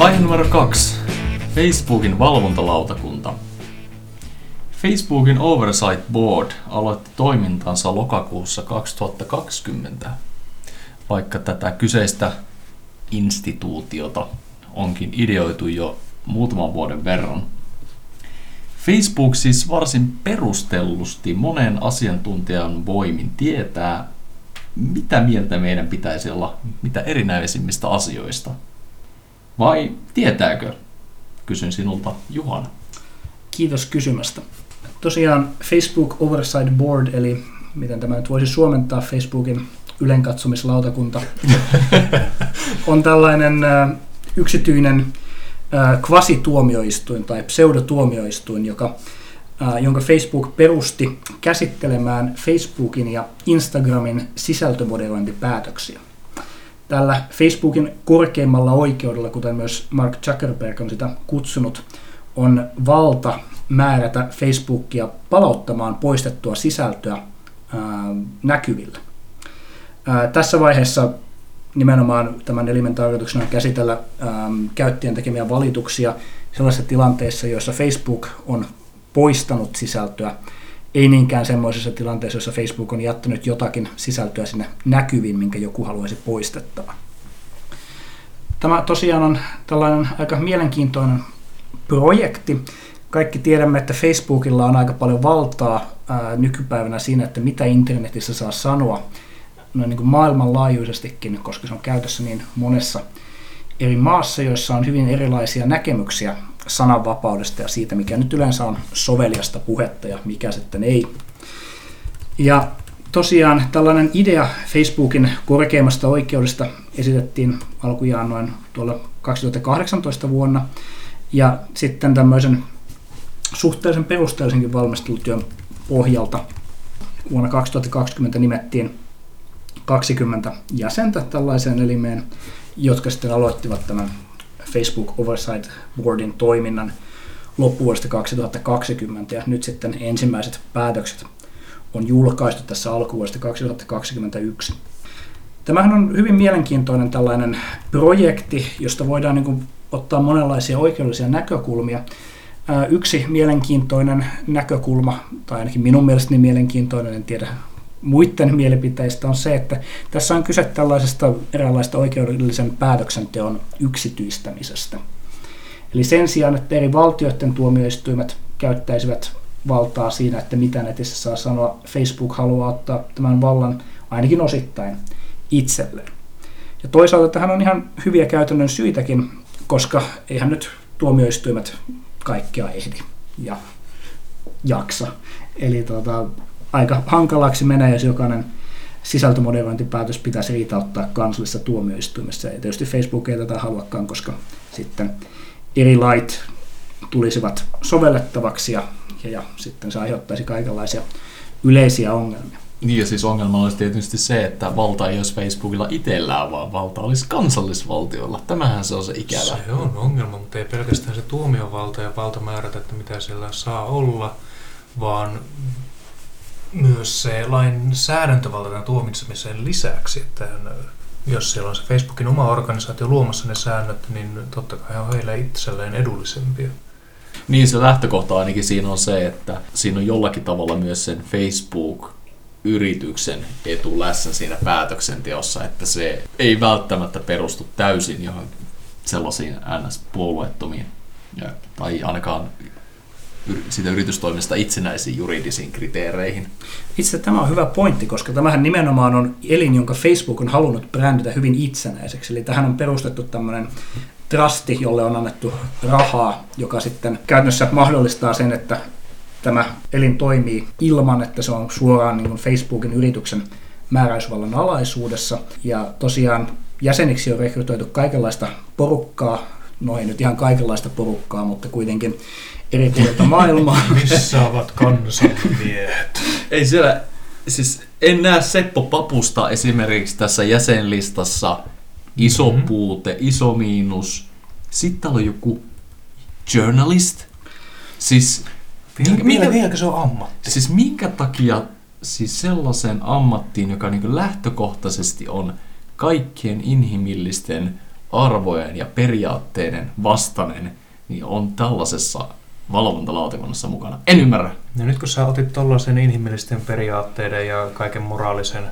Vaihe numero kaksi. Facebookin valvontalautakunta. Facebookin Oversight Board aloitti toimintansa lokakuussa 2020, vaikka tätä kyseistä instituutiota onkin ideoitu jo muutaman vuoden verran. Facebook siis varsin perustellusti monen asiantuntijan voimin tietää, mitä mieltä meidän pitäisi olla mitä erinäisimmistä asioista. Vai tietääkö? Kysyn sinulta, Juhana. Kiitos kysymästä. Tosiaan Facebook Oversight Board, eli miten tämä nyt voisi suomentaa Facebookin ylenkatsomislautakunta, on tällainen yksityinen kvasituomioistuin tai pseudotuomioistuin, joka, jonka Facebook perusti käsittelemään Facebookin ja Instagramin sisältömodelointipäätöksiä. Tällä Facebookin korkeimmalla oikeudella, kuten myös Mark Zuckerberg on sitä kutsunut, on valta määrätä Facebookia palauttamaan poistettua sisältöä ää, näkyville. Ää, tässä vaiheessa nimenomaan tämän elimen tarkoituksena on käsitellä äm, käyttäjän tekemiä valituksia sellaisissa tilanteissa, joissa Facebook on poistanut sisältöä, ei niinkään semmoisessa tilanteessa, jossa Facebook on jättänyt jotakin sisältöä sinne näkyviin, minkä joku haluaisi poistettava. Tämä tosiaan on tällainen aika mielenkiintoinen projekti. Kaikki tiedämme, että Facebookilla on aika paljon valtaa ää, nykypäivänä siinä, että mitä internetissä saa sanoa noin niin kuin maailmanlaajuisestikin, koska se on käytössä niin monessa eri maassa, joissa on hyvin erilaisia näkemyksiä sananvapaudesta ja siitä, mikä nyt yleensä on soveliasta puhetta ja mikä sitten ei. Ja tosiaan tällainen idea Facebookin korkeimmasta oikeudesta esitettiin alkujaan noin tuolla 2018 vuonna, ja sitten tämmöisen suhteellisen perusteellisenkin valmistelutyön pohjalta vuonna 2020 nimettiin 20 jäsentä tällaiseen elimeen, jotka sitten aloittivat tämän Facebook Oversight Boardin toiminnan loppuvuodesta 2020 ja nyt sitten ensimmäiset päätökset on julkaistu tässä alkuvuodesta 2021. Tämähän on hyvin mielenkiintoinen tällainen projekti, josta voidaan niin ottaa monenlaisia oikeudellisia näkökulmia. Yksi mielenkiintoinen näkökulma, tai ainakin minun mielestäni mielenkiintoinen, en tiedä muiden mielipiteistä on se, että tässä on kyse tällaisesta eräänlaista oikeudellisen päätöksenteon yksityistämisestä. Eli sen sijaan, että eri valtioiden tuomioistuimet käyttäisivät valtaa siinä, että mitä netissä saa sanoa, Facebook haluaa ottaa tämän vallan ainakin osittain itselleen. Ja toisaalta tähän on ihan hyviä käytännön syitäkin, koska eihän nyt tuomioistuimet kaikkea ehdi ja jaksa. Eli tuota, aika hankalaksi menee, jos jokainen sisältömoderointipäätös pitäisi riitauttaa kansallisessa tuomioistuimessa. Ja tietysti Facebook ei tätä haluakaan, koska sitten eri lait tulisivat sovellettavaksi ja, ja, ja sitten se aiheuttaisi kaikenlaisia yleisiä ongelmia. Niin ja siis ongelma olisi tietysti se, että valta ei olisi Facebookilla itsellään, vaan valta olisi kansallisvaltiolla. Tämähän se on se ikävä. Se on ongelma, mutta ei pelkästään se tuomiovalta ja valta määrätä, että mitä siellä saa olla, vaan myös se lainsäädäntövalta tämän tuomitsemisen lisäksi, että jos siellä on se Facebookin oma organisaatio luomassa ne säännöt, niin totta kai on heille itselleen edullisempia. Niin se lähtökohta ainakin siinä on se, että siinä on jollakin tavalla myös sen Facebook-yrityksen etu läsnä siinä päätöksenteossa, että se ei välttämättä perustu täysin johonkin sellaisiin NS-puolueettomiin tai ainakaan siitä yritystoimista itsenäisiin juridisiin kriteereihin. Itse tämä on hyvä pointti, koska tämähän nimenomaan on elin, jonka Facebook on halunnut bränditä hyvin itsenäiseksi. Eli tähän on perustettu tämmöinen trusti, jolle on annettu rahaa, joka sitten käytännössä mahdollistaa sen, että tämä elin toimii ilman, että se on suoraan niin Facebookin yrityksen määräysvallan alaisuudessa. Ja tosiaan jäseniksi on rekrytoitu kaikenlaista porukkaa, no ei nyt ihan kaikenlaista porukkaa, mutta kuitenkin eri puolilta maailmaa. Missä ovat kansanmiehet? Ei siellä, siis en näe Seppo Papusta esimerkiksi tässä jäsenlistassa. Iso mm-hmm. puute, iso miinus. Sitten täällä on joku journalist. Siis, minkä, minkä, minkä se on ammatti? Siis minkä takia siis sellaisen ammattiin, joka niin lähtökohtaisesti on kaikkien inhimillisten arvojen ja periaatteiden vastainen, niin on tällaisessa valvontalautakunnassa mukana. En ymmärrä. Ja nyt kun sä otit tuollaisen inhimillisten periaatteiden ja kaiken moraalisen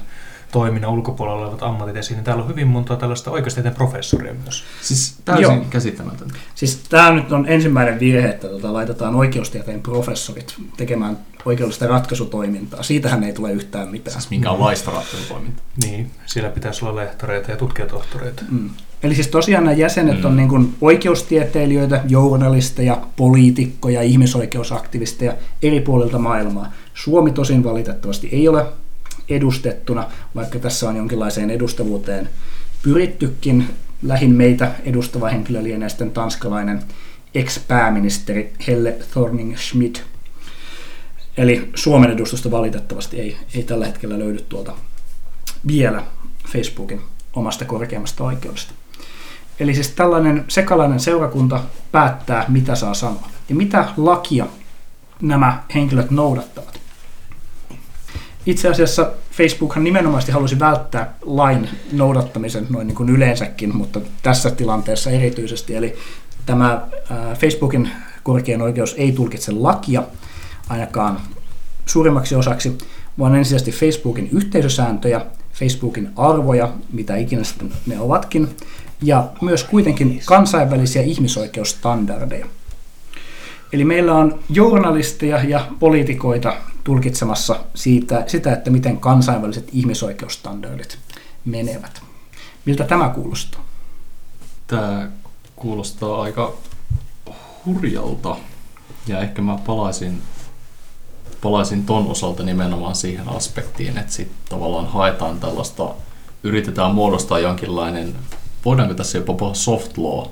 toiminnan ulkopuolella olevat ammatit esiin, niin täällä on hyvin monta tällaista oikeustieteen professoria myös. Siis täysin Joo. Käsittämätöntä. Siis tämä nyt on ensimmäinen virhe, että tota, laitetaan oikeustieteen professorit tekemään oikeudellista ratkaisutoimintaa. Siitähän ei tule yhtään mitään. Siis minkäänlaista ratkaisutoimintaa. Niin, siellä pitäisi olla lehtoreita ja tutkijatohtoreita. Mm. Eli siis tosiaan nämä jäsenet on Mm. niin kuin oikeustieteilijöitä, journalisteja, poliitikkoja, ihmisoikeusaktivisteja eri puolilta maailmaa. Suomi tosin valitettavasti ei ole edustettuna, vaikka tässä on jonkinlaiseen edustavuuteen pyrittykin. Lähin meitä edustava henkilö lienee sitten tanskalainen ex-pääministeri Helle Thorning-Schmidt. Eli Suomen edustusta valitettavasti ei, ei tällä hetkellä löydy tuolta vielä Facebookin omasta korkeimmasta oikeudesta. Eli siis tällainen sekalainen seurakunta päättää, mitä saa sanoa. Ja mitä lakia nämä henkilöt noudattavat. Itse asiassa Facebookhan nimenomaisesti halusi välttää lain noudattamisen noin niin kuin yleensäkin, mutta tässä tilanteessa erityisesti. Eli tämä ää, Facebookin korkein oikeus ei tulkitse lakia ainakaan suurimmaksi osaksi, vaan ensisijaisesti Facebookin yhteisösääntöjä, Facebookin arvoja, mitä ikinä sitten ne ovatkin, ja myös kuitenkin kansainvälisiä ihmisoikeusstandardeja. Eli meillä on journalisteja ja poliitikoita tulkitsemassa siitä, sitä, että miten kansainväliset ihmisoikeusstandardit menevät. Miltä tämä kuulostaa? Tämä kuulostaa aika hurjalta. Ja ehkä mä palaisin, palaisin ton osalta nimenomaan siihen aspektiin, että sitten tavallaan haetaan tällaista, yritetään muodostaa jonkinlainen, voidaanko tässä jopa puhua soft law,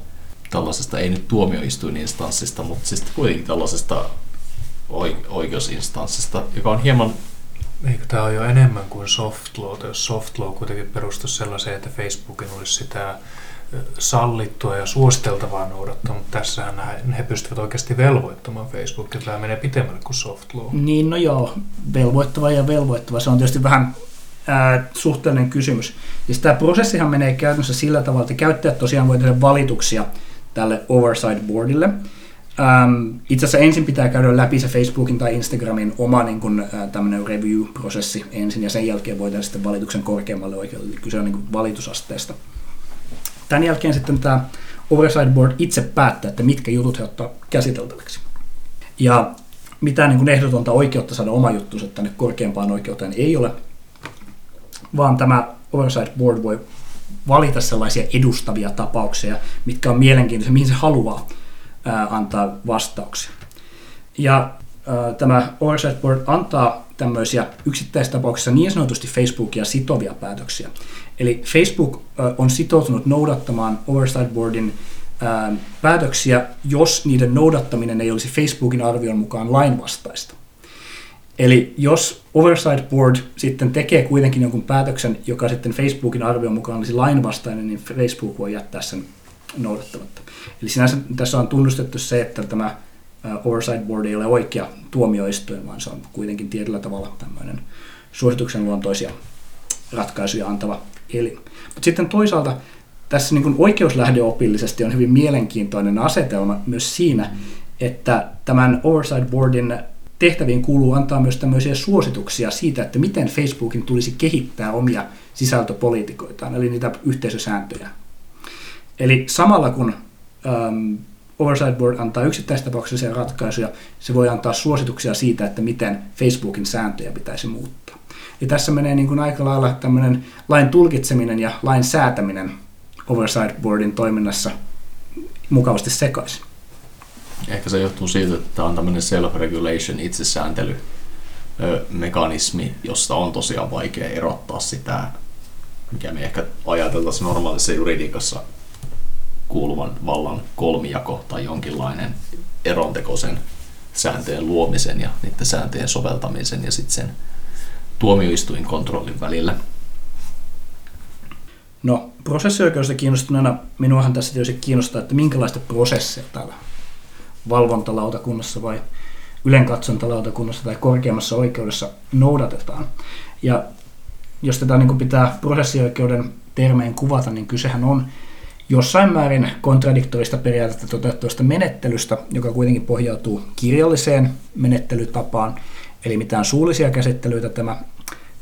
tällaisesta ei nyt tuomioistuininstanssista, mutta siis kuitenkin tällaisesta oi- oikeusinstanssista, joka on hieman Eikö tämä ole jo enemmän kuin soft law, jos soft law kuitenkin perustuisi sellaiseen, että Facebookin olisi sitä sallittua ja suositeltavaa noudattaa, mutta tässähän he- he pystyvät oikeasti velvoittamaan Facebookia. Tämä menee pitemmälle kuin soft law. Niin, no joo, velvoittava ja velvoittava. Se on tietysti vähän ää, suhteellinen kysymys. Siis tämä prosessihan menee käytännössä sillä tavalla, että käyttäjät tosiaan voi tehdä valituksia tälle oversight boardille. Ähm, itse asiassa ensin pitää käydä läpi se Facebookin tai Instagramin oma niin kun, tämmöinen review-prosessi ensin, ja sen jälkeen voi tehdä sitten valituksen korkeammalle oikeudelle. Kyse on niin kuin valitusasteesta. Tämän jälkeen sitten tämä Oversight Board itse päättää, että mitkä jutut he ottaa käsiteltäväksi. Ja mitään niin kuin ehdotonta oikeutta saada oma juttunsa tänne korkeampaan oikeuteen ei ole, vaan tämä Oversight Board voi valita sellaisia edustavia tapauksia, mitkä on mielenkiintoisia, mihin se haluaa ää, antaa vastauksia. Ja ää, tämä Oversight Board antaa tämmöisiä yksittäistapauksissa niin sanotusti Facebookia sitovia päätöksiä. Eli Facebook on sitoutunut noudattamaan Oversight Boardin ää, päätöksiä, jos niiden noudattaminen ei olisi Facebookin arvion mukaan lainvastaista. Eli jos Oversight Board sitten tekee kuitenkin jonkun päätöksen, joka sitten Facebookin arvion mukaan olisi lainvastainen, niin Facebook voi jättää sen noudattamatta. Eli sinänsä tässä on tunnustettu se, että tämä Oversight Board ei ole oikea tuomioistuin, vaan se on kuitenkin tietyllä tavalla tämmöinen suosituksen luontoisia ratkaisuja antava elin. Mutta sitten toisaalta tässä niin oikeuslähdeopillisesti on hyvin mielenkiintoinen asetelma myös siinä, että tämän Oversight Boardin tehtäviin kuuluu antaa myös tämmöisiä suosituksia siitä, että miten Facebookin tulisi kehittää omia sisältöpoliitikoitaan, eli niitä yhteisösääntöjä. Eli samalla kun um, Oversight Board antaa yksittäistapauksellisia ratkaisuja, se voi antaa suosituksia siitä, että miten Facebookin sääntöjä pitäisi muuttaa. Ja tässä menee niin kuin aika lailla tämmöinen lain tulkitseminen ja lain säätäminen Oversight Boardin toiminnassa mukavasti sekaisin. Ehkä se johtuu siitä, että tämä on tämmöinen self-regulation, itsesääntely mekanismi, josta on tosiaan vaikea erottaa sitä, mikä me ehkä ajateltaisiin normaalissa juridiikassa kuuluvan vallan kolmijako tai jonkinlainen eronteko sen sääntöjen luomisen ja niiden sääntöjen soveltamisen ja sitten sen tuomioistuin kontrollin välillä. No, prosessioikeudesta kiinnostuneena minuahan tässä tietysti kiinnostaa, että minkälaista prosessia täällä valvontalautakunnassa vai ylenkatsantalautakunnassa tai korkeammassa oikeudessa noudatetaan. Ja jos tätä niin pitää prosessioikeuden termeen kuvata, niin kysehän on jossain määrin kontradiktorista periaatetta toteuttavasta menettelystä, joka kuitenkin pohjautuu kirjalliseen menettelytapaan, eli mitään suullisia käsittelyitä tämä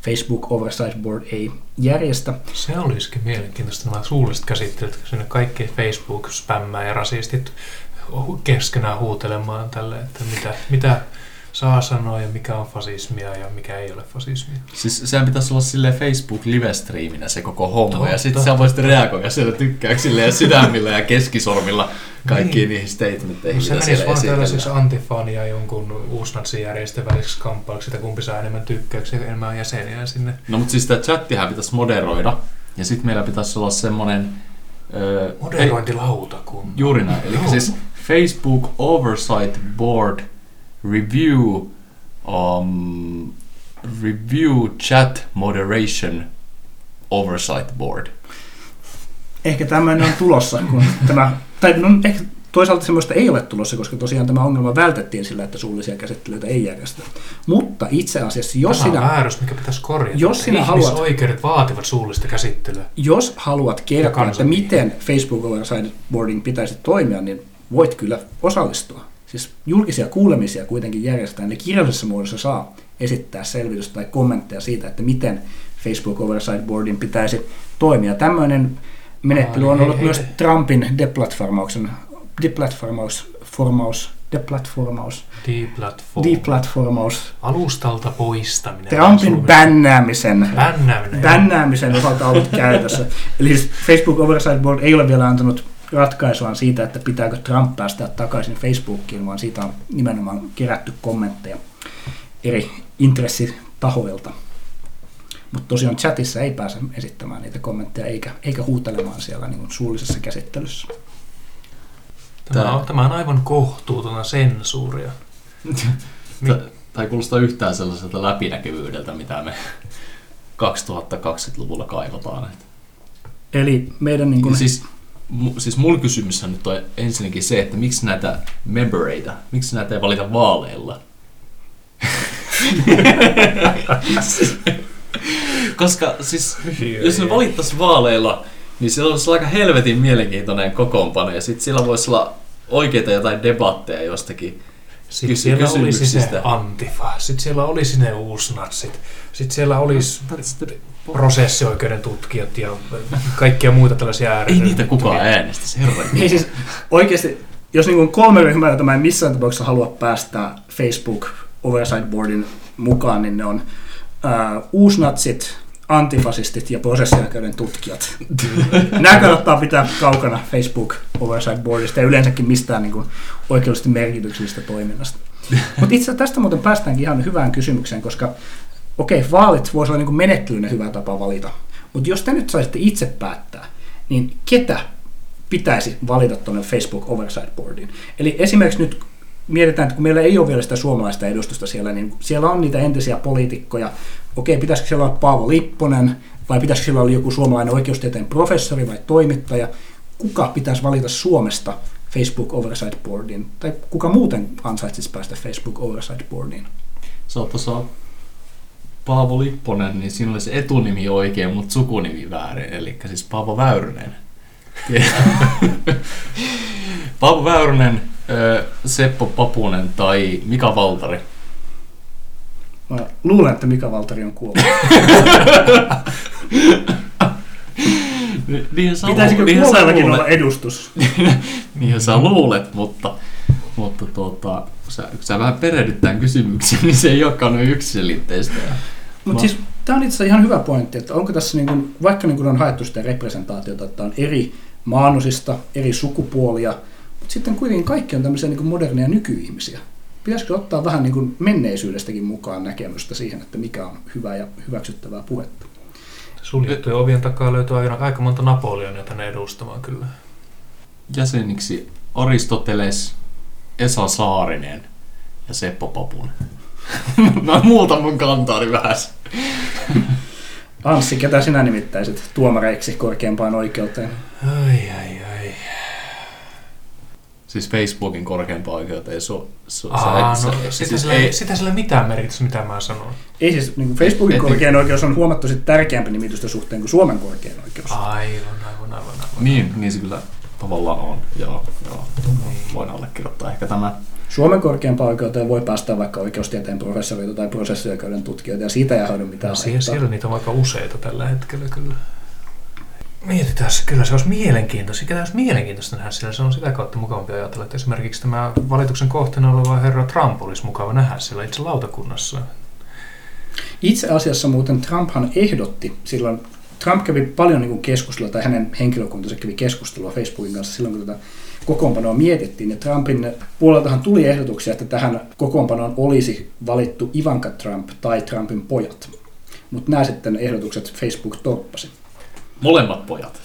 Facebook Oversight Board ei järjestä. Se olisikin mielenkiintoista nämä suulliset käsittelyt, kun sinne kaikki Facebook-spämmää ja rasistit keskenään huutelemaan tälle, että mitä, mitä saa sanoa ja mikä on fasismia ja mikä ei ole fasismia. Siis sehän pitäisi olla sille Facebook live-striiminä se koko homma, Totta. ja sitten sä voisit reagoida siellä tykkäyksillä ja sydämillä ja keskisormilla kaikkiin Niin. niihin statementteihin, No se mitä menisi siellä vaan esitellään. antifan ja jonkun uusnatsijärjestön väliseksi kamppailuksi, että kumpi saa enemmän tykkäyksiä ja enemmän jäseniä sinne. No mutta siis sitä chattihän pitäisi moderoida, ja sitten meillä pitäisi olla semmonen... Öö, Moderointilautakunta. Juuri näin. Eli siis Facebook Oversight Board Review um, Review Chat Moderation Oversight Board. Ehkä tämmöinen on tulossa, kun tämä, tai no, ehkä toisaalta semmoista ei ole tulossa, koska tosiaan tämä ongelma vältettiin sillä, että suullisia käsittelyitä ei järjestä. Mutta itse asiassa, jos Tämä sinä, väärys, mikä pitäisi korjata. Jos sinä haluat- Ihmisoikeudet vaativat suullista käsittelyä. jos haluat kertoa, että miten Facebook Oversight Boardin pitäisi toimia, niin voit kyllä osallistua. Siis julkisia kuulemisia kuitenkin järjestetään, eli kirjallisessa muodossa saa esittää selvitystä tai kommentteja siitä, että miten Facebook Oversight Boardin pitäisi toimia. Tämmöinen menettely on niin ollut myös Trumpin deplatformauksen, deplatformaus, formaus, deplatformaus, Deplatform. deplatformaus, Alustalta poistaminen. Trumpin bännäämisen Bännääminen. bännäämisen osalta ollut käytössä. Eli siis Facebook Oversight Board ei ole vielä antanut ratkaisua siitä, että pitääkö Trump päästä takaisin Facebookiin, vaan siitä on nimenomaan kerätty kommentteja eri intressitahoilta. Mutta tosiaan chatissa ei pääse esittämään niitä kommentteja eikä, eikä huutelemaan siellä niin suullisessa käsittelyssä. Tämä on, tämä on aivan kohtuutonta sensuuria. Tai kuulostaa yhtään sellaiselta läpinäkyvyydeltä, mitä me 2020-luvulla kaivataan. Eli meidän niin kuin, Siis, siis mun kysymys nyt on ensinnäkin se, että miksi näitä membereita, miksi näitä ei valita vaaleilla? Koska siis, jos ne valittaisiin vaaleilla, niin siellä olisi aika helvetin mielenkiintoinen kokoonpano ja sitten siellä voisi olla oikeita jotain debatteja jostakin. Sitten siellä olisi se. Antifa, sitten siellä olisi ne uusnatsit, sitten siellä olisi prosessioikeuden tutkijat ja kaikkia muita tällaisia Ei ääriryhmiä. niitä kukaan äänestäisi, herra. Ei siis oikeasti, jos niin kuin kolme ryhmää, joita mä en missään tapauksessa halua päästää Facebook Oversight Boardin mukaan, niin ne on ää, uusnatsit, antifasistit ja prosessioikeuden tutkijat. Nämä kannattaa pitää kaukana Facebook Oversight Boardista ja yleensäkin mistään niin kuin oikeudellisesti merkityksellisestä toiminnasta. Mutta itse asiassa tästä muuten päästäänkin ihan hyvään kysymykseen, koska okei, okay, vaalit voisi olla niin menettelynä hyvä tapa valita. Mutta jos te nyt saisitte itse päättää, niin ketä pitäisi valita tuonne Facebook Oversight Boardiin? Eli esimerkiksi nyt mietitään, että kun meillä ei ole vielä sitä suomalaista edustusta siellä, niin siellä on niitä entisiä poliitikkoja. Okei, pitäisikö siellä olla Paavo Lipponen, vai pitäisikö siellä olla joku suomalainen oikeustieteen professori vai toimittaja? Kuka pitäisi valita Suomesta Facebook Oversight Boardiin? Tai kuka muuten ansaitsisi päästä Facebook Oversight Boardiin? Saattaisi olla Paavo Lipponen, niin siinä olisi etunimi oikein, mutta sukunimi väärin, eli siis Paavo Väyrynen. Paavo Väyrynen, Seppo Papunen tai Mika Valtari. Mä luulen, että Mika Valtari on kuollut. Ni- Niinhän sä, Pitäisikö niinhän sä luulet, olla edustus? niinhän sä luulet, mutta, mutta tuota, kun sä, kun sä vähän perehdyt tämän kysymykseen, niin se ei olekaan noin yksiselitteistä. Mutta Mä- siis tämä on itse asiassa ihan hyvä pointti, että onko tässä, niin kuin, vaikka niin kuin on haettu sitä representaatiota, että on eri maanosista, eri sukupuolia, mutta sitten kuitenkin kaikki on tämmöisiä niin moderneja nykyihmisiä. Pitäisikö ottaa vähän niin kuin menneisyydestäkin mukaan näkemystä siihen, että mikä on hyvää ja hyväksyttävää puhetta? Suljettujen ovien takaa löytyy aina aika monta Napoleonia tänne edustamaan kyllä. Jäseniksi Aristoteles, Esa Saarinen ja Seppo Papunen. Mä muutan mun kantaani vähän. Anssi, ketä sinä nimittäisit tuomareiksi korkeimpaan oikeuteen? Ai ai ai. Siis Facebookin korkeimpaan oikeuteen su, su, Aa, se, no, se, sitä, siis sillä, ei, sitä sillä ei mitään merkitystä, mitä mä sanon. Ei siis, niin kuin Facebookin Et- korkein oikeus on huomattavasti tärkeämpi nimitysten suhteen kuin Suomen korkein oikeus. Aivan, aivan, aivan. aivan. niin, niin se kyllä tavallaan on. Joo, joo. Niin. Voin allekirjoittaa ehkä tämä. Suomen korkeimpaan oikeuteen voi päästä vaikka oikeustieteen professoreita tai prosessioikeuden tutkijoita, ja siitä ei haudu mitään No, siellä niitä on aika useita tällä hetkellä kyllä. Mietitään, kyllä se olisi mielenkiintoista. Kyllä olisi mielenkiintoista nähdä siellä. Se on sitä kautta mukavampi ajatella, että esimerkiksi tämä valituksen kohteena oleva herra Trump olisi mukava nähdä siellä itse lautakunnassa. Itse asiassa muuten Trumphan ehdotti silloin, Trump kävi paljon niin kuin keskustelua, tai hänen henkilökuntansa kävi keskustelua Facebookin kanssa silloin, kun tätä kokoonpanoa mietittiin. Ja Trumpin puoleltahan tuli ehdotuksia, että tähän kokoonpanoon olisi valittu Ivanka Trump tai Trumpin pojat. Mutta nämä sitten ehdotukset Facebook torppasi. Molemmat pojat.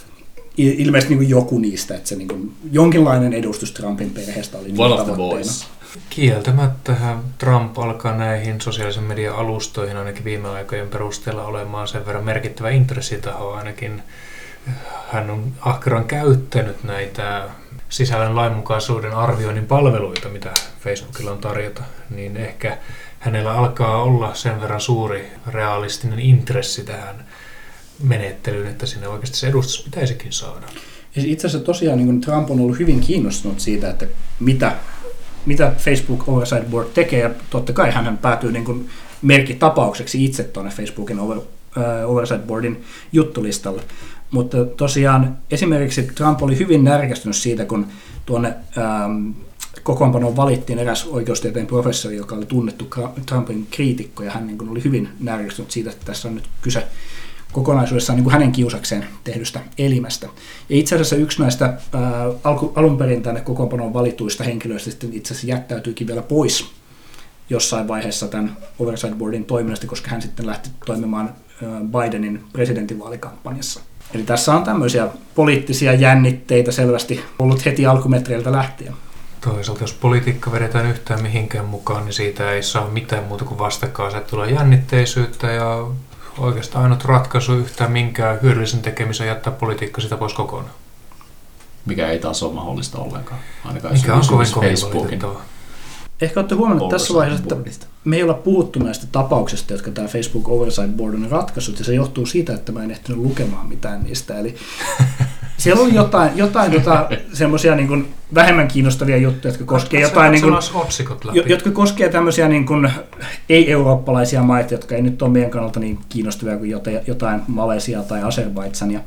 Il- ilmeisesti niin joku niistä, että se niin kuin, jonkinlainen edustus Trumpin perheestä oli One of the tavoitteena. boys. Kieltämättähän Trump alkaa näihin sosiaalisen median alustoihin ainakin viime aikojen perusteella olemaan sen verran merkittävä intressitaho ainakin. Hän on ahkeran käyttänyt näitä sisällön lainmukaisuuden arvioinnin palveluita, mitä Facebookilla on tarjota, niin ehkä hänellä alkaa olla sen verran suuri realistinen intressi tähän menettelyyn, että sinne oikeasti se edustus pitäisikin saada. Itse asiassa tosiaan niin Trump on ollut hyvin kiinnostunut siitä, että mitä, mitä Facebook Oversight Board tekee, ja totta kai hän päätyy niin kuin merkkitapaukseksi itse tuonne Facebookin over, äh, Oversight Boardin juttulistalle. Mutta tosiaan esimerkiksi Trump oli hyvin närkästynyt siitä, kun tuonne ähm, kokoonpanoon valittiin eräs oikeustieteen professori, joka oli tunnettu Trumpin kriitikko, ja hän niin kuin oli hyvin närkästynyt siitä, että tässä on nyt kyse kokonaisuudessaan niin kuin hänen kiusakseen tehdystä elimestä. Ja itse asiassa yksi näistä ää, alun perin tänne kokoonpanoon valituista henkilöistä sitten itse asiassa jättäytyykin vielä pois jossain vaiheessa tämän Oversight Boardin toiminnasta, koska hän sitten lähti toimimaan Bidenin presidentinvaalikampanjassa. Eli tässä on tämmöisiä poliittisia jännitteitä selvästi ollut heti alkumetreiltä lähtien. Toisaalta jos politiikka vedetään yhtään mihinkään mukaan, niin siitä ei saa mitään muuta kuin vastakkainasettelua jännitteisyyttä ja oikeastaan ainut ratkaisu yhtään minkään hyödyllisen tekemisen jättää politiikka sitä pois kokonaan. Mikä ei taas ole mahdollista ollenkaan. Ainakaan Mikä on kovin kovin valitettavaa. Ehkä olette huomannut tässä vaiheessa, että Boardista. me ei olla puhuttu näistä tapauksista, jotka tämä Facebook Oversight Board on ratkaissut, ja se johtuu siitä, että mä en ehtinyt lukemaan mitään niistä. Eli siellä oli jotain, jotain tota, semmoisia niin kuin vähemmän kiinnostavia juttuja, jotka koskee jotain, niin kuin, otsikot läpi. jo- jotka koskee tämmöisiä niin kuin, ei-eurooppalaisia maita, jotka ei nyt ole meidän kannalta niin kiinnostavia kuin jotain, Malesiaa tai Azerbaidsania.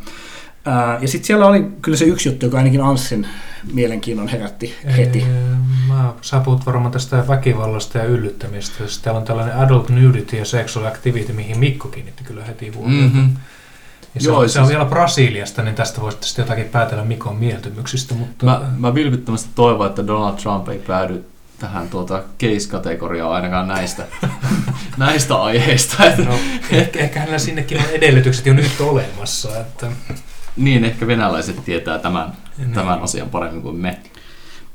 Ja sitten siellä oli kyllä se yksi juttu, joka ainakin Anssin mielenkiinnon herätti heti. Ee, Mä, sä puhut varmaan tästä väkivallasta ja yllyttämistä. Siis Täällä on tällainen adult nudity ja sexual activity, mihin Mikko kiinnitti kyllä heti huomiota. Mm-hmm. Ja se, Joo, on, se siis- on vielä Brasiliasta, niin tästä voisi sitten jotakin päätellä Mikon mieltymyksistä. Mutta Mä, mä vilpittömästi toivon, että Donald Trump ei päädy tähän tuota case-kategoriaan ainakaan näistä, näistä aiheista. Että, no, ehkä, ehkä hänellä sinnekin on edellytykset jo nyt olemassa. Että, niin, ehkä venäläiset tietää tämän, Niin. tämän asian paremmin kuin me.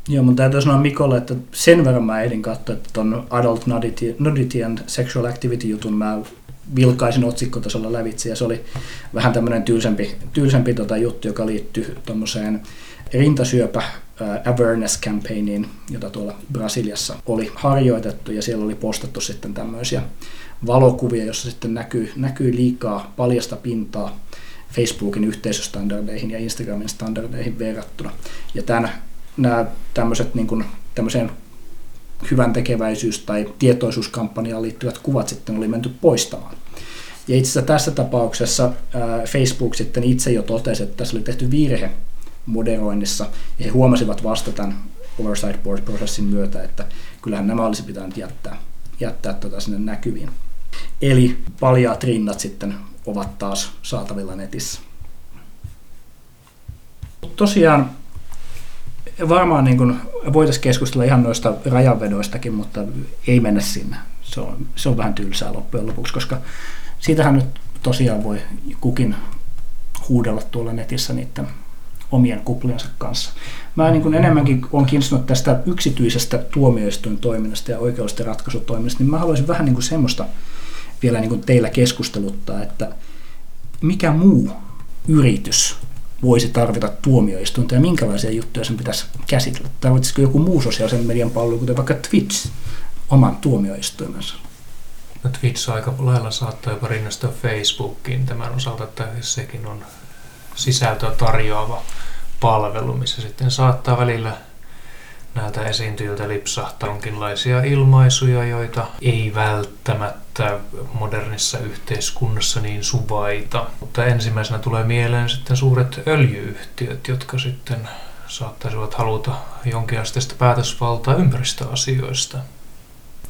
Joo, mun täytyy sanoa Mikolle, että sen verran mä ehdin katsoa, että ton Adult Nudity, nudity and Sexual Activity jutun mä vilkaisin otsikkotasolla lävitse ja se oli vähän tämmöinen tylsempi, tylsempi tota juttu, joka liittyy tuommoiseen rintasyöpä ää, awareness campaigniin, jota tuolla Brasiliassa oli harjoitettu ja siellä oli postattu sitten tämmöisiä valokuvia, jossa sitten näkyy, näkyy liikaa paljasta pintaa Facebookin yhteisöstandardeihin ja Instagramin standardeihin verrattuna. Ja tämän, nämä tämmöiset niin kuin, tämmöiseen hyvän tekeväisyys- tai tietoisuuskampanjaan liittyvät kuvat sitten oli menty poistamaan. Ja itse asiassa tässä tapauksessa Facebook sitten itse jo totesi, että tässä oli tehty virhe moderoinnissa, ja he huomasivat vasta tämän Oversight Board-prosessin myötä, että kyllähän nämä olisi pitänyt jättää, jättää tota sinne näkyviin. Eli paljaat rinnat sitten ovat taas saatavilla netissä. Tosiaan varmaan niin kuin voitaisiin keskustella ihan noista rajanvedoistakin, mutta ei mennä sinne. Se on, se on vähän tylsää loppujen lopuksi, koska siitähän nyt tosiaan voi kukin huudella tuolla netissä niiden omien kupliensa kanssa. Mä niin kuin enemmänkin olen kiinnostunut tästä yksityisestä tuomioistuintoiminnasta ja oikeudellisten ratkaisutoiminnasta, niin mä haluaisin vähän niin kuin semmoista vielä niin kuin teillä keskusteluttaa, että mikä muu yritys voisi tarvita tuomioistuinta ja minkälaisia juttuja sen pitäisi käsitellä? Tarvitsisiko joku muu sosiaalisen median palvelu, kuten vaikka Twitch, oman tuomioistuimensa? No Twitch aika lailla saattaa jopa rinnastua Facebookiin tämän osalta, että sekin on sisältöä tarjoava palvelu, missä sitten saattaa välillä näiltä esiintyjiltä lipsahtaa jonkinlaisia ilmaisuja, joita ei välttämättä modernissa yhteiskunnassa niin suvaita. Mutta ensimmäisenä tulee mieleen sitten suuret öljyyhtiöt, jotka sitten saattaisivat haluta jonkinasteista päätösvaltaa ympäristöasioista.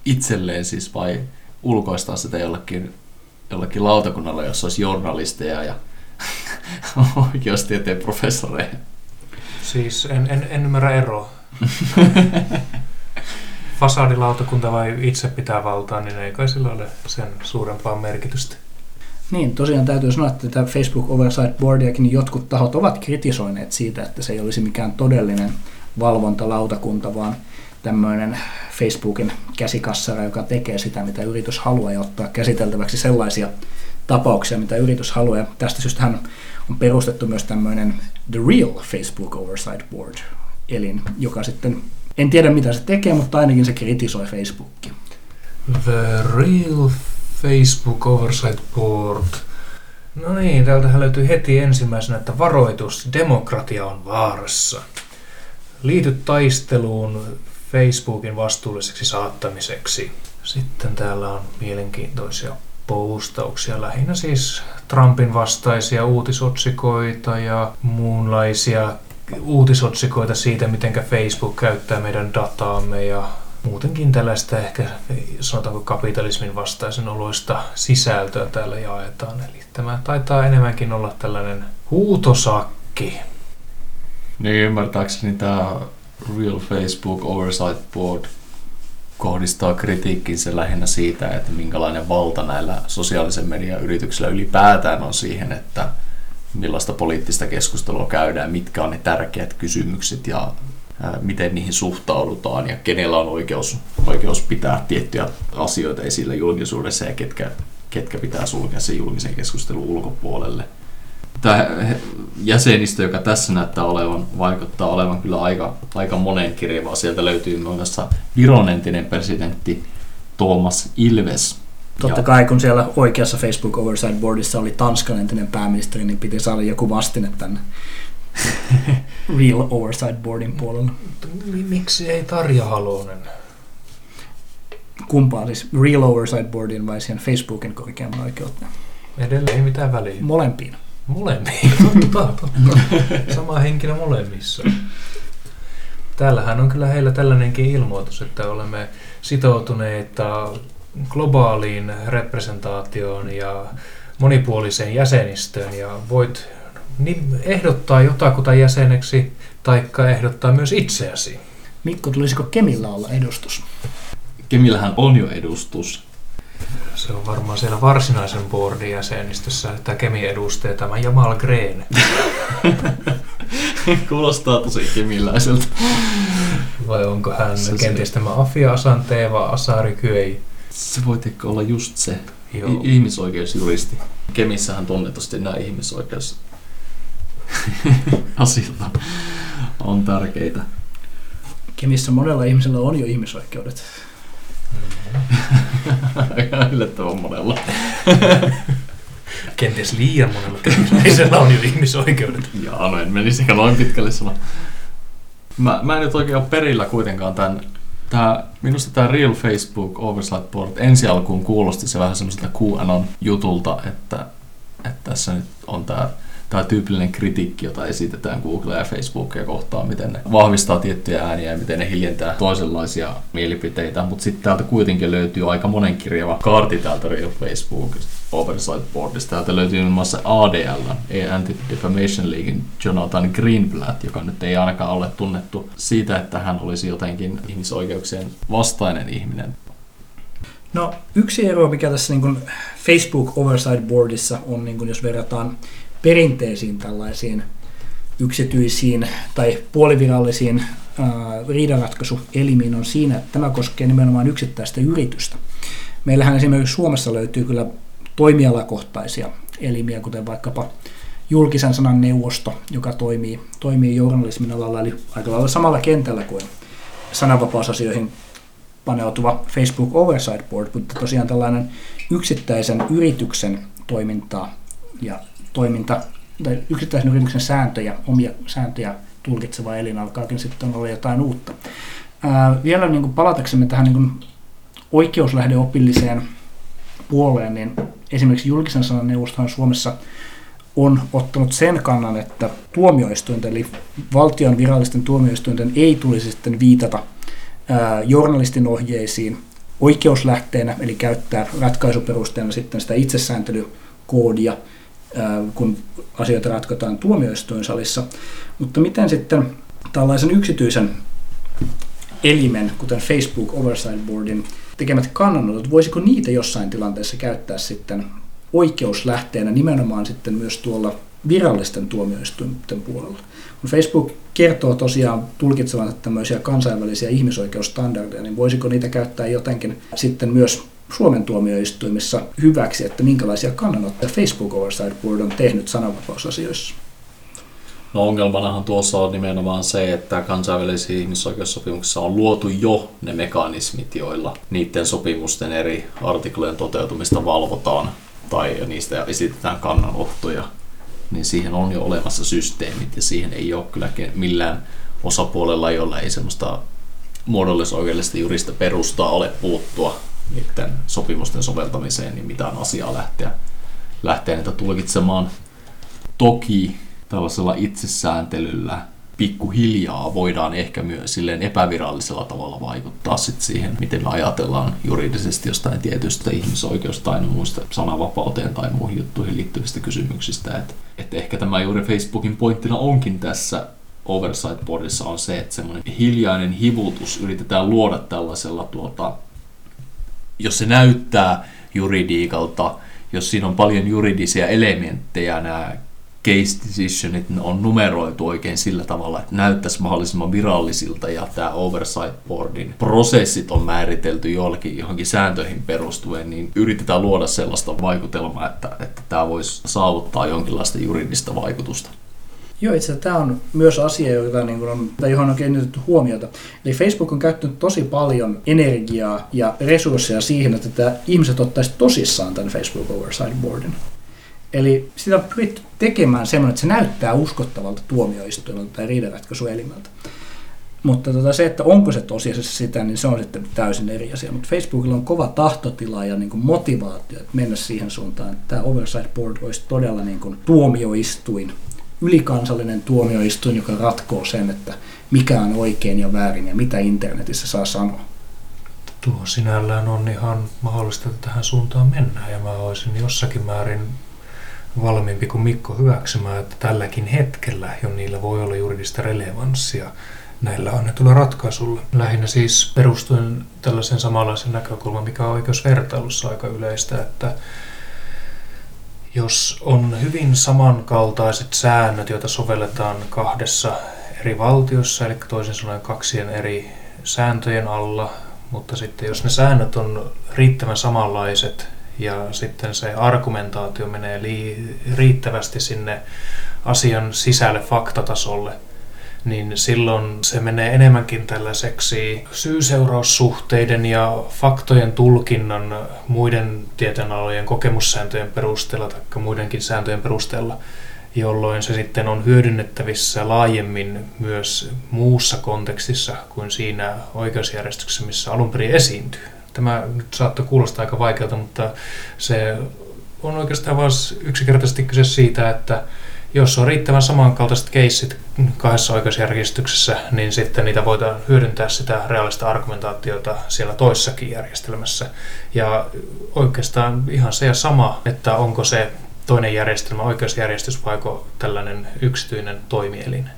Itselleen siis vai ulkoistaa sitä jollekin, jollekin lautakunnalle, jossa olisi journalisteja ja oikeustieteen professoreja. Siis en, en, en ymmärrä eroa. Fasadilautakunta vai itse pitää valtaa, niin ei kai sillä ole sen suurempaa merkitystä. Niin, tosiaan täytyy sanoa, että tätä Facebook Oversight Boardiakin jotkut tahot ovat kritisoineet siitä, että se ei olisi mikään todellinen valvontalautakunta, vaan tämmöinen Facebookin käsikassara, joka tekee sitä, mitä yritys haluaa ja ottaa käsiteltäväksi sellaisia tapauksia, mitä yritys haluaa. Ja tästä syystä on perustettu myös tämmöinen The Real Facebook Oversight Board, elin, joka sitten, en tiedä mitä se tekee, mutta ainakin se kritisoi Facebookia. The Real Facebook Oversight Board. No niin, täältähän löytyy heti ensimmäisenä, että varoitus, demokratia on vaarassa. Liity taisteluun Facebookin vastuulliseksi saattamiseksi. Sitten täällä on mielenkiintoisia postauksia, lähinnä siis Trumpin vastaisia uutisotsikoita ja muunlaisia uutisotsikoita siitä, miten Facebook käyttää meidän dataamme ja muutenkin tällaista ehkä sanotaanko kapitalismin vastaisen oloista sisältöä täällä jaetaan. Eli tämä taitaa enemmänkin olla tällainen huutosakki. Niin ymmärtääkseni tämä Real Facebook Oversight Board kohdistaa kritiikkinsä lähinnä siitä, että minkälainen valta näillä sosiaalisen median yrityksillä ylipäätään on siihen, että millaista poliittista keskustelua käydään, mitkä on ne tärkeät kysymykset ja miten niihin suhtaudutaan ja kenellä on oikeus, oikeus pitää tiettyjä asioita esillä julkisuudessa ja ketkä, ketkä pitää sulkea sen julkisen keskustelun ulkopuolelle. Tämä jäsenistö, joka tässä näyttää olevan, vaikuttaa olevan kyllä aika, aika monenkirjavaa. Sieltä löytyy muun muassa Viron entinen presidentti Thomas Ilves, Totta kai kun siellä oikeassa Facebook Oversight Boardissa oli Tanskan entinen pääministeri, niin piti saada joku vastine tänne Real Oversight Boardin puolella. Miksi ei Tarja Halonen? Kumpaa siis Real Oversight Boardin vai siihen Facebookin korkeamman oikeuteen? Edelleen ei mitään väliä. Molempiin. Molempiin, totta, totta. Sama henkilö molemmissa. Täällähän on kyllä heillä tällainenkin ilmoitus, että olemme sitoutuneita globaaliin representaatioon ja monipuoliseen jäsenistöön ja voit ehdottaa jotakuta jäseneksi taikka ehdottaa myös itseäsi. Mikko, tulisiko Kemillä olla edustus? Kemillähän on jo edustus. Se on varmaan siellä varsinaisen boardin jäsenistössä, että Kemi edustaa tämä Jamal Green. Kuulostaa tosi kemiläiseltä. Vai onko hän kenties tämä Afia Asanteva Asari Kyei? Se voi olla just se. Joo. I- ihmisoikeusjuristi. Kemissähän tunnetusti nämä ihmisoikeus asioita on tärkeitä. Kemissä monella ihmisellä on jo ihmisoikeudet. Aika yllättävän monella. Kenties liian monella kemisellä on jo ihmisoikeudet. Jaa, no en menisi ehkä noin pitkälle sanoa. Mä, mä en nyt oikein ole perillä kuitenkaan tämän Tää, minusta tämä Real Facebook Oversight Board ensi alkuun kuulosti se vähän semmoiselta QAnon jutulta, että, että tässä nyt on tämä tämä tyypillinen kritiikki, jota esitetään Google ja Facebookia kohtaan, miten ne vahvistaa tiettyjä ääniä ja miten ne hiljentää toisenlaisia mielipiteitä, mutta sitten täältä kuitenkin löytyy aika monenkirjava kaarti täältä Real Facebook Oversight Boardista. Täältä löytyy muun muassa ADL, Anti-Defamation Leaguein Jonathan Greenblatt, joka nyt ei ainakaan ole tunnettu siitä, että hän olisi jotenkin ihmisoikeuksien vastainen ihminen. No yksi ero, mikä tässä niin Facebook Oversight Boardissa on, niin jos verrataan perinteisiin tällaisiin yksityisiin tai puolivirallisiin riidanratkaisuelimiin on siinä, että tämä koskee nimenomaan yksittäistä yritystä. Meillähän esimerkiksi Suomessa löytyy kyllä toimialakohtaisia elimiä, kuten vaikkapa julkisen sanan neuvosto, joka toimii, toimii journalismin alalla, eli aika lailla samalla kentällä kuin sananvapausasioihin paneutuva Facebook Oversight Board, mutta tosiaan tällainen yksittäisen yrityksen toimintaa ja toiminta, tai yksittäisen yrityksen sääntöjä, omia sääntöjä tulkitseva elin alkaakin sitten olla jotain uutta. Ää, vielä niin kuin palataksemme tähän niin kuin oikeuslähdeopilliseen puoleen, niin esimerkiksi julkisen sanan neuvostohan Suomessa on ottanut sen kannan, että tuomioistuinten, eli valtion virallisten tuomioistuinten ei tulisi sitten viitata ää, journalistin ohjeisiin oikeuslähteenä, eli käyttää ratkaisuperusteena sitten sitä itsesääntelykoodia, ää, kun asioita ratkotaan tuomioistuinsalissa. Mutta miten sitten tällaisen yksityisen elimen, kuten Facebook Oversight Boardin tekemät kannanotot, voisiko niitä jossain tilanteessa käyttää sitten oikeuslähteenä nimenomaan sitten myös tuolla virallisten tuomioistuinten puolella. Kun Facebook kertoo tosiaan tulkitsevansa tämmöisiä kansainvälisiä ihmisoikeusstandardeja, niin voisiko niitä käyttää jotenkin sitten myös Suomen tuomioistuimissa hyväksi, että minkälaisia kannanottoja Facebook Oversight Board on tehnyt sananvapausasioissa? No ongelmanahan tuossa on nimenomaan se, että kansainvälisissä ihmisoikeussopimuksissa on luotu jo ne mekanismit, joilla niiden sopimusten eri artiklojen toteutumista valvotaan tai niistä esitetään kannanottoja, niin siihen on jo olemassa systeemit ja siihen ei ole kyllä millään osapuolella, jolla ei semmoista muodollisoikeudellista jurista perustaa ole puuttua niiden sopimusten soveltamiseen, niin mitään asiaa lähteä, lähteä niitä tulkitsemaan. Toki tällaisella itsesääntelyllä pikkuhiljaa voidaan ehkä myös silleen epävirallisella tavalla vaikuttaa sit siihen, miten me ajatellaan juridisesti jostain tietystä ihmisoikeus- tai muista sananvapauteen tai muihin juttuihin liittyvistä kysymyksistä. Et, et ehkä tämä juuri Facebookin pointtina onkin tässä Oversight Boardissa on se, että semmoinen hiljainen hivutus yritetään luoda tällaisella, tuota, jos se näyttää juridiikalta, jos siinä on paljon juridisia elementtejä, nämä case decisionit on numeroitu oikein sillä tavalla, että näyttäisi mahdollisimman virallisilta ja tämä oversight boardin prosessit on määritelty jollakin johonkin sääntöihin perustuen, niin yritetään luoda sellaista vaikutelmaa, että, että tämä voisi saavuttaa jonkinlaista juridista vaikutusta. Joo, itse asiassa tämä on myös asia, jota, niin kuin on, tai johon on kiinnitetty huomiota. Eli Facebook on käyttänyt tosi paljon energiaa ja resursseja siihen, että tämä ihmiset ottaisi tosissaan tämän Facebook Oversight Boardin. Eli sitä on pyritty tekemään semmoinen, että se näyttää uskottavalta tuomioistuimelta tai riidanratkaisuelimeltä. Mutta tota se, että onko se tosiasiassa sitä, niin se on sitten täysin eri asia. Mutta Facebookilla on kova tahtotila ja niin kuin motivaatio että mennä siihen suuntaan, että tämä Oversight Board olisi todella niin kuin tuomioistuin, ylikansallinen tuomioistuin, joka ratkoo sen, että mikä on oikein ja väärin ja mitä internetissä saa sanoa. Tuo sinällään on ihan mahdollista, että tähän suuntaan mennään ja mä olisin jossakin määrin valmiimpi kuin Mikko hyväksymään, että tälläkin hetkellä jo niillä voi olla juridista relevanssia näillä annetulla ratkaisulla. Lähinnä siis perustuen tällaisen samanlaisen näkökulman, mikä on oikeusvertailussa aika yleistä, että jos on hyvin samankaltaiset säännöt, joita sovelletaan kahdessa eri valtiossa, eli toisin sanoen kaksien eri sääntöjen alla, mutta sitten jos ne säännöt on riittävän samanlaiset ja sitten se argumentaatio menee lii, riittävästi sinne asian sisälle faktatasolle, niin silloin se menee enemmänkin tällaiseksi syy-seuraussuhteiden ja faktojen tulkinnan muiden tieteenalojen kokemussääntöjen perusteella tai muidenkin sääntöjen perusteella, jolloin se sitten on hyödynnettävissä laajemmin myös muussa kontekstissa kuin siinä oikeusjärjestyksessä, missä alun perin esiintyy. Tämä nyt saattaa kuulostaa aika vaikealta, mutta se on oikeastaan vain yksinkertaisesti kyse siitä, että jos on riittävän samankaltaiset keissit kahdessa oikeusjärjestyksessä, niin sitten niitä voidaan hyödyntää sitä reaalista argumentaatiota siellä toissakin järjestelmässä. Ja oikeastaan ihan se ja sama, että onko se toinen järjestelmä oikeusjärjestys vai tällainen yksityinen toimielin.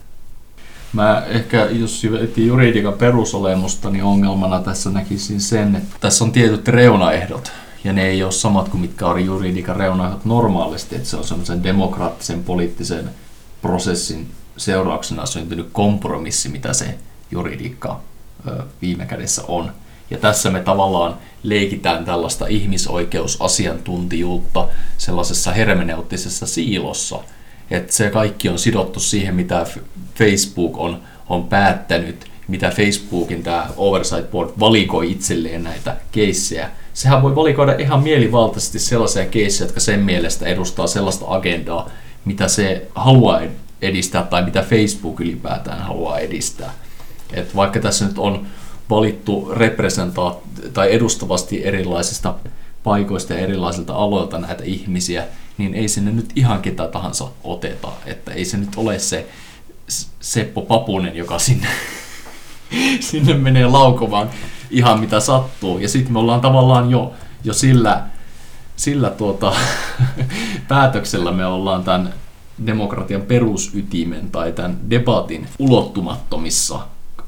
Mä ehkä, jos etin juridiikan perusolemusta, niin ongelmana tässä näkisin sen, että tässä on tietyt reunaehdot, ja ne ei ole samat kuin mitkä on juridiikan reunaehdot normaalisti, että se on semmoisen demokraattisen poliittisen prosessin seurauksena syntynyt kompromissi, mitä se juridiikka viime kädessä on. Ja tässä me tavallaan leikitään tällaista ihmisoikeusasiantuntijuutta sellaisessa hermeneuttisessa siilossa, Että se kaikki on sidottu siihen, mitä Facebook on, on päättänyt, mitä Facebookin tämä Oversight Board valikoi itselleen näitä keissejä. Sehän voi valikoida ihan mielivaltaisesti sellaisia keissejä, jotka sen mielestä edustaa sellaista agendaa, mitä se haluaa edistää tai mitä Facebook ylipäätään haluaa edistää. Et vaikka tässä nyt on valittu representaat- tai edustavasti erilaisista paikoista ja erilaisilta aloilta näitä ihmisiä, niin ei sinne nyt ihan ketä tahansa oteta. Että ei se nyt ole se Seppo Papunen, joka sinne, sinne menee laukomaan ihan mitä sattuu. Ja sitten me ollaan tavallaan jo, jo sillä, sillä tuota, päätöksellä me ollaan tämän demokratian perusytimen tai tämän debatin ulottumattomissa.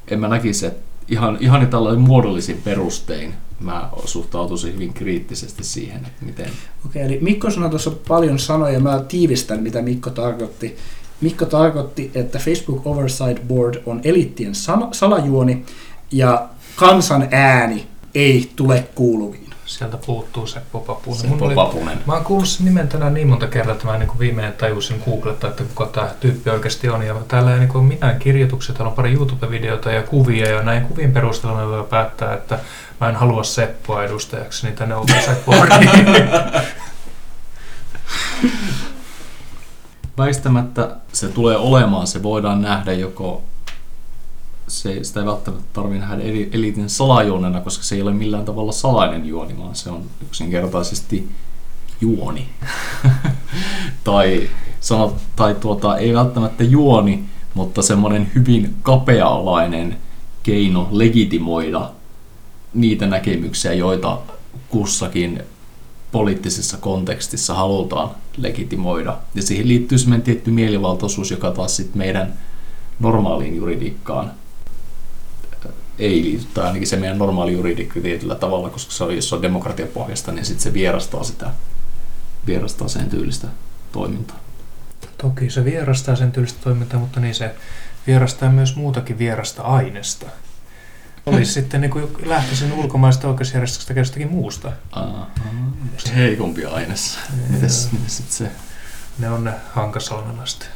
En mä näkisi, että ihan, ihan tällainen muodollisin perustein mä suhtautuisin hyvin kriittisesti siihen, että miten... Okei, eli Mikko sanoi tuossa paljon sanoja, mä tiivistän, mitä Mikko tarkoitti. Mikko tarkoitti, että Facebook Oversight Board on eliittien salajuoni ja kansan ääni ei tule kuuluviin. Sieltä puuttuu Seppo Papunen. Seppo Mun oli- Papunen. Mä oon kuullut sen nimen tänään niin monta kertaa, että mä niin viimeinen tajusin googlettaa, että kuka tämä tyyppi oikeasti on. Ja täällä ei niin ole mitään kirjoituksia, täällä on pari YouTube-videota ja kuvia, ja näin kuvien perusteella me voi päättää, että mä en halua Seppoa edustajaksi, niin tänne Oversight Boardiin. Väistämättä se tulee olemaan, se voidaan nähdä joko se, sitä ei välttämättä tarvitse nähdä eli- eliitin salajuonena, koska se ei ole millään tavalla salainen juoni, vaan se on yksinkertaisesti juoni. tai, sanot, tai tuota, ei välttämättä juoni, mutta semmoinen hyvin kapea-alainen keino legitimoida niitä näkemyksiä, joita kussakin poliittisessa kontekstissa halutaan legitimoida. Ja siihen liittyy semmoinen tietty mielivaltaisuus, joka taas sit meidän normaaliin juridiikkaan ei liity, tai ainakin se meidän normaali juridiikka tietyllä tavalla, koska se on, jos se on demokratiapohjasta, niin sitten se vierastaa sitä, vierastaa sen tyylistä toimintaa. Toki se vierastaa sen tyylistä toimintaa, mutta niin se vierastaa myös muutakin vierasta aineesta. Olisi sitten niin kuin lähtöisin ulkomaista oikeusjärjestöstä tai jostakin muusta. Aha, se heikompi aines. Mites, mites sit se? Ne on ne hankasalmelaiset.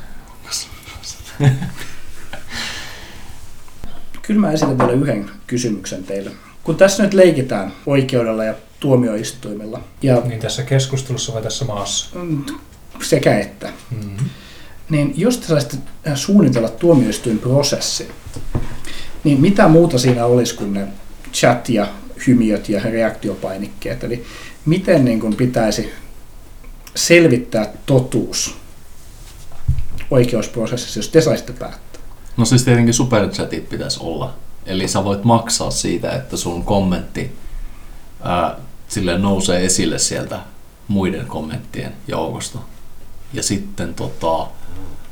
Kyllä mä esitän vielä yhden kysymyksen teille. Kun tässä nyt leikitään oikeudella ja tuomioistuimella, ja Niin tässä keskustelussa vai tässä maassa? mm, sekä että, Mm-hmm. niin jos te saisitte äh, suunnitella tuomioistuinprosessin, niin mitä muuta siinä olisi kuin ne chat ja hymiöt ja reaktiopainikkeet? Eli miten niin kuin pitäisi selvittää totuus oikeusprosessissa, jos te saisitte päättää? No siis tietenkin superchatit pitäisi olla. Eli sä voit maksaa siitä, että sun kommentti ää, silleen nousee esille sieltä muiden kommenttien joukosta. Ja sitten tota,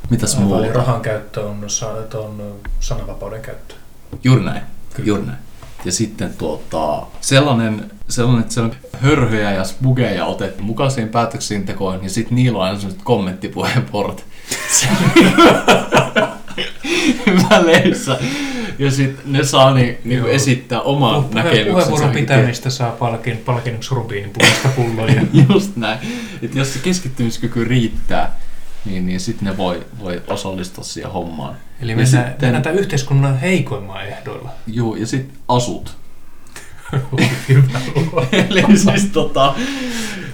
mitäs Aivan, muuta? rahan käyttö on, on sananvapauden käyttö. Juuri näin. Kyllä. Juuri näin. Ja sitten tuota, sellainen, sellainen, että siellä on hörhöjä ja spugeja otettu mukaan siihen päätöksentekoon, ja sitten niillä on aina sellaiset kommenttipuheenvuorot väleissä. Ja sitten ne saa ni, niinku esittää oman Puhe- näkemyksensä. Puheenvuoron pitämistä saa palkin, palkinnoksi rubiinipuolista pulloja. Just näin. Että jos se keskittymiskyky riittää, niin, niin sitten ne voi, voi osallistua siihen hommaan. Eli mennään, sitten- tämän yhteiskunnan heikoimman ehdoilla. Juu, ja sitten asut. Eli siis tota,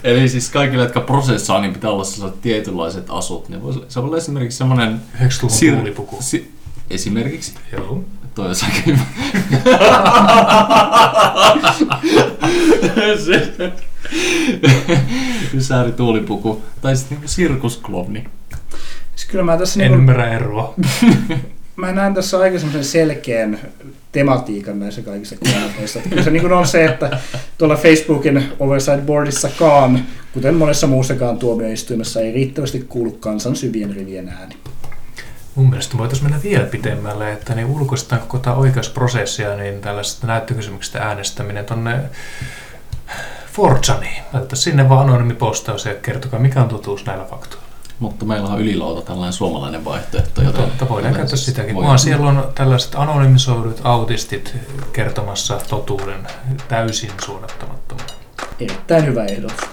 eli siis kaikille, jotka prosessaa, niin pitää olla sellaiset tietynlaiset asut. Ne vois, se voi olla esimerkiksi semmoinen... 90-luvun Sir-. Si, esimerkiksi. Joo. Toi hyvä. se, Sääri tuulipuku. Tai sitten niinku sirkusklovni. Siis kyllä mä tässä En niin ymmärrä eroa. mä näen tässä aika selkeän tematiikan näissä kaikissa kommenteissa. Kyllä se niin kuin on se, että tuolla Facebookin Oversight Boardissakaan, kuten monessa muussakaan tuomioistuimessa, ei riittävästi kuulu kansan syvien rivien ääni. Mun mielestä voitaisiin mennä vielä pitemmälle, että niin ulkoistetaan koko tämä oikeusprosessia, niin tällaisesta näyttökysymyksestä äänestäminen tonne Fortsaniin. Laitetaan sinne vaan anonyymi postaus ja kertokaa, mikä on totuus näillä faktoilla. Mutta meillä on ylilauta tällainen suomalainen vaihtoehto. Joten Totta, voidaan käyttää sitäkin. voidaan- Vaan siellä on tällaiset anonymisoidut autistit kertomassa totuuden täysin suunnattamattomana. Erittäin hyvä ehdotus.